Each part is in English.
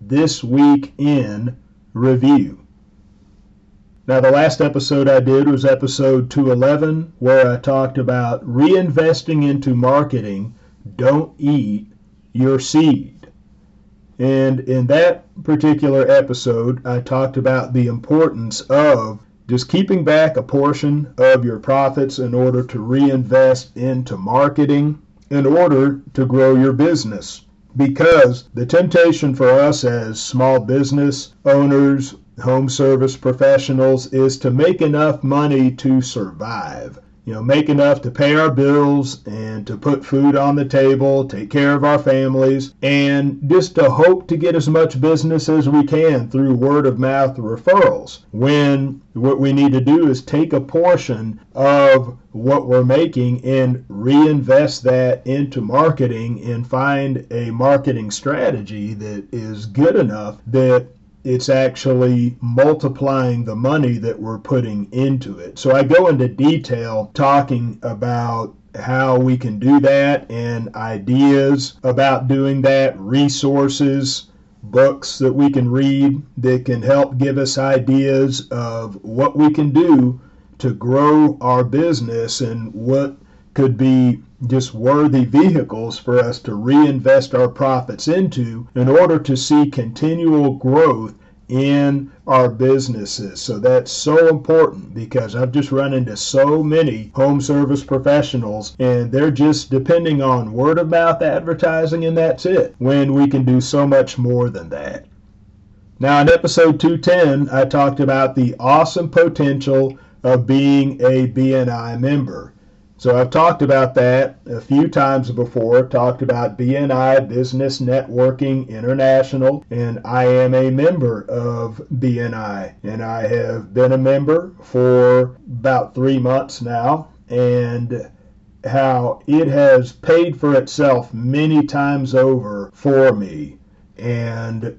this week in review. Now, the last episode I did was episode 211, where I talked about reinvesting into marketing. Don't eat your seed. And in that particular episode, I talked about the importance of just keeping back a portion of your profits in order to reinvest into marketing in order to grow your business because the temptation for us as small business owners, home service professionals is to make enough money to survive you know, make enough to pay our bills and to put food on the table, take care of our families, and just to hope to get as much business as we can through word of mouth referrals. When what we need to do is take a portion of what we're making and reinvest that into marketing and find a marketing strategy that is good enough that it's actually multiplying the money that we're putting into it. So I go into detail talking about how we can do that and ideas about doing that, resources, books that we can read that can help give us ideas of what we can do to grow our business and what could be just worthy vehicles for us to reinvest our profits into in order to see continual growth in our businesses. So that's so important because I've just run into so many home service professionals and they're just depending on word of mouth advertising and that's it when we can do so much more than that. Now, in episode 210, I talked about the awesome potential of being a BNI member. So I've talked about that a few times before. Talked about BNI, Business Networking International, and I am a member of BNI. And I have been a member for about three months now. And how it has paid for itself many times over for me. And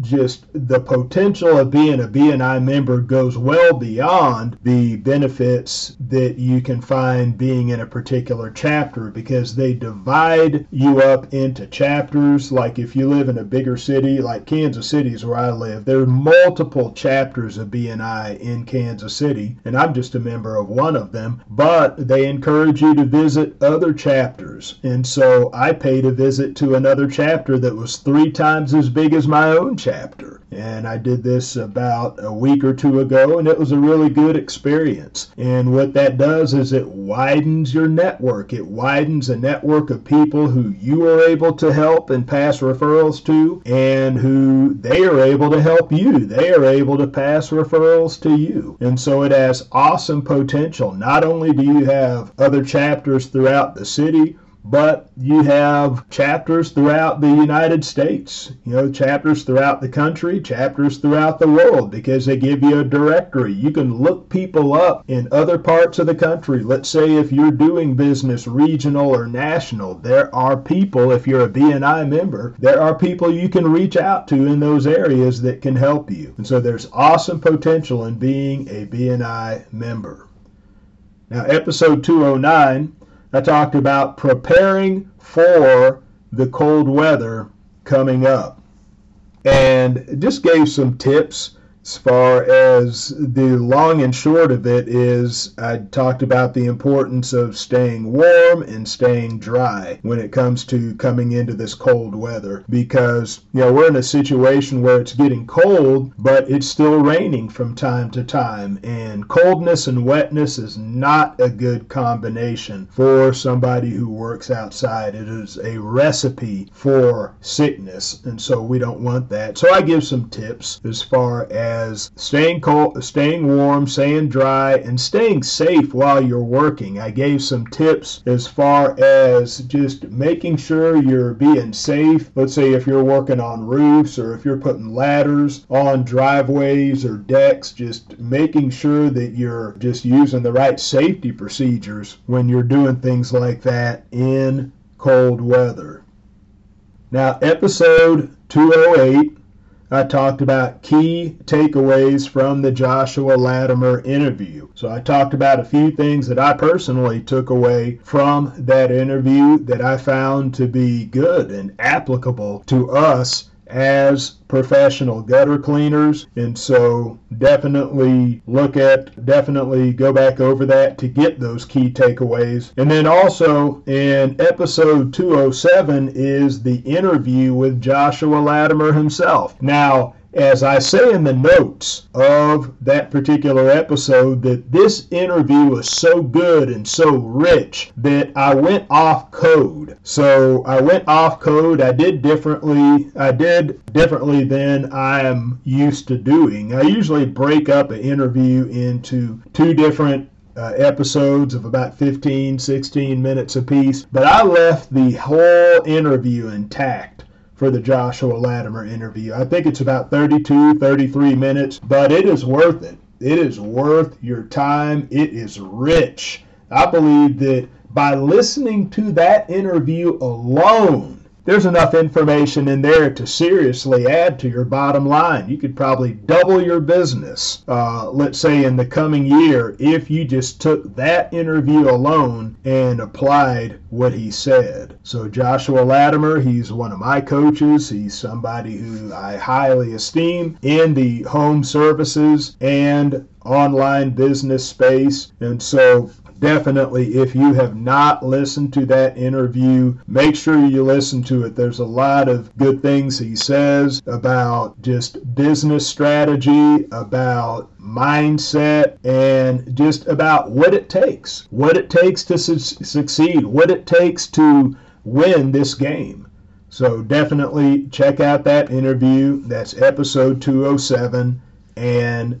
just the potential of being a BNI member goes well beyond the benefits that you can find being in a particular chapter because they divide you up into chapters. Like if you live in a bigger city, like Kansas City is where I live, there are multiple chapters of BNI in Kansas City, and I'm just a member of one of them. But they encourage you to visit other chapters, and so I paid a visit to another chapter that was three times as big as my own chapter. And I did this about a week or two ago, and it was a really good experience. And what that does is it widens your network. It widens a network of people who you are able to help and pass referrals to, and who they are able to help you. They are able to pass referrals to you. And so it has awesome potential. Not only do you have other chapters throughout the city, but you have chapters throughout the United States, you know, chapters throughout the country, chapters throughout the world, because they give you a directory. You can look people up in other parts of the country. Let's say if you're doing business regional or national, there are people, if you're a BNI member, there are people you can reach out to in those areas that can help you. And so there's awesome potential in being a BNI member. Now, episode 209 I talked about preparing for the cold weather coming up. And just gave some tips as far as the long and short of it is I talked about the importance of staying warm and staying dry when it comes to coming into this cold weather. Because you know we're in a situation where it's getting cold but it's still raining from time to time. And coldness and wetness is not a good combination for somebody who works outside. It is a recipe for sickness. And so we don't want that. So I give some tips as far as as staying cold, staying warm, staying dry, and staying safe while you're working. I gave some tips as far as just making sure you're being safe. Let's say if you're working on roofs or if you're putting ladders on driveways or decks, just making sure that you're just using the right safety procedures when you're doing things like that in cold weather. Now, episode 208 I talked about key takeaways from the Joshua Latimer interview. So I talked about a few things that I personally took away from that interview that I found to be good and applicable to us as professional gutter cleaners. And so definitely look at definitely go back over that to get those key takeaways. And then also in episode 207 is the interview with joshua latimer himself. Now as I say in the notes of that particular episode, that this interview was so good and so rich that I went off code. So I went off code. I did differently. I did differently than I am used to doing. I usually break up an interview into two different uh, episodes of about 15, 16 minutes apiece, but I left the whole interview intact for the Joshua Latimer interview. I think it's about 32, 33 minutes, but it is worth it. It is worth your time. It is rich. I believe that by listening to that interview alone, there's enough information in there to seriously add to your bottom line. You could probably double your business, uh, let's say in the coming year, if you just took that interview alone and applied what he said. So, Joshua Latimer, he's one of my coaches. He's somebody who I highly esteem in the home services and online business space. And so definitely, if you have not listened to that interview, make sure you listen to it. There's a lot of good things he says about just business strategy, about mindset, and just about what it takes, what it takes to su- succeed, what it takes to win this game. So definitely check out that interview. That's episode 207. And